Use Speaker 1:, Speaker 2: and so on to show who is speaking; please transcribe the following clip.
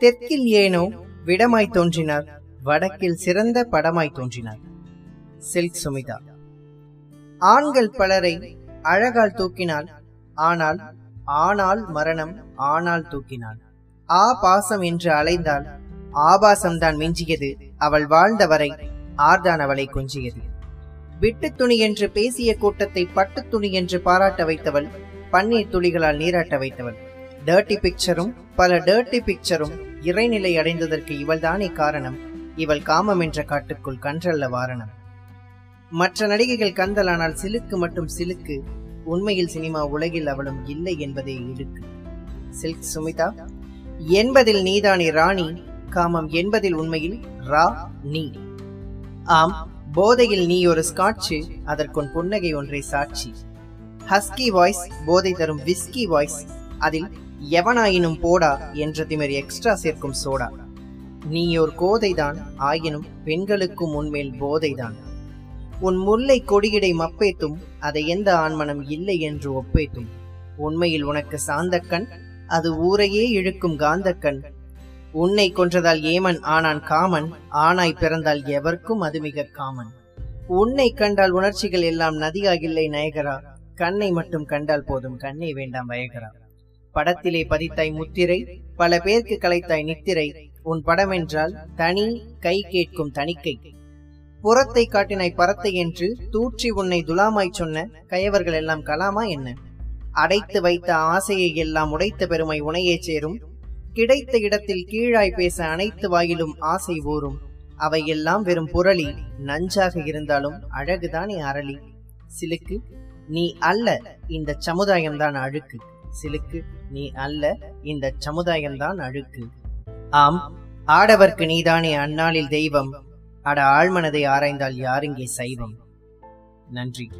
Speaker 1: தெற்கில் ஏனோ விடமாய் தோன்றினார் வடக்கில் சிறந்த படமாய் தோன்றினார். சில்க் சுமிதா. ஆண்கள் பலரை அழகால் தூக்கினாள் ஆனால் ஆனால் மரணம் ஆனால் தூக்கினாள். ஆ பாசம் என்று அலைந்தால் ஆபாசம்தான் மிஞ்சியது அவள் வாழ்ந்தவரை ஆர்தான் அவளை கொஞ்சியது. விட்டு துணி என்று பேசிய கூட்டத்தை பட்டு துணி என்று பாராட்ட வைத்தவள் பன்னீர் துளிகளால் நீராட்ட வைத்தவள். டர்ட்டி பிக்சரும் பல டர்ட்டி பிக்சரும் இறைநிலை அடைந்ததற்கு இவள்தானே காரணம்? இவள் காமம் என்ற காட்டுக்குள் கன்றல்ல வாரணம். மற்ற நடிகைகள் கந்தலானால் சிலுக்கு மட்டும் சிலுக்கு உண்மையில் சினிமா உலகில் அவளும் இல்லை என்பதே இருக்கு சில்க் சுமிதா என்பதில் நீதானே ராணி காமம் என்பதில் உண்மையில் ரா நீ. ஆம் போதையில் நீ ஒரு ஸ்காட்சு அதற்குன் புன்னகை ஒன்றை சாட்சி. ஹஸ்கி வாய்ஸ் போதை தரும் விஸ்கி வாய்ஸ் அதில் எவனாயினும் போடா என்ற திமிர் எக்ஸ்ட்ரா சேர்க்கும் சோடா. நீ ஒரு கோதைதான் ஆயினும் பெண்களுக்கும் உன்மேல் போதைதான். உன் முல்லை கொடியிடை மப்பேத்தும் அதை எந்த ஆண்மனம் இல்லை என்று ஒப்பேத்தும். உண்மையில் உனக்கு சாந்தக்கண் அது ஊரையே இழுக்கும் காந்தக்கண். உன்னை கொன்றதால் ஏமன் ஆனான் காமன் ஆனாய் பிறந்தால் எவர்க்கும் அது மிக காமன். உன்னை கண்டால் உணர்ச்சிகள் எல்லாம் நதியாகில்லை நயகரா. கண்ணை மட்டும் கண்டால் போதும் கண்ணை வேண்டாம் வயகரா. படத்திலே பதித்தாய் முத்திரை பல பேருக்கு கலைத்தாய் நித்திரை. உன் படம் என்றால் தனி கை கேட்கும் தணிக்கை. புறத்தை காட்டினாய் பரத்தை என்று தூற்றி உன்னை துலாமாய் சொன்ன கயவர்கள் எல்லாம் கலாமா என்ன? அடைத்து வைத்த ஆசையை எல்லாம் உடைத்த பெருமை உனையே சேரும். கிடைத்த இடத்தில் கீழாய் பேச அனைத்து வாயிலும் ஆசை ஊறும். அவையெல்லாம் வெறும் புரளி நஞ்சாக இருந்தாலும் அழகுதானே அரளி. சிலுக்கு நீ அல்ல இந்த சமுதாயம்தான் அழுக்கு. சிலுக்கு நீ அல்ல இந்த சமுதாயம்தான் அழுக்கு. ஆம் ஆடவர்க்கு நீதானே அந்நாளில் தெய்வம். அட ஆழ்மனதை ஆராய்ந்தால் யாருங்கே சைவம்? நன்றி.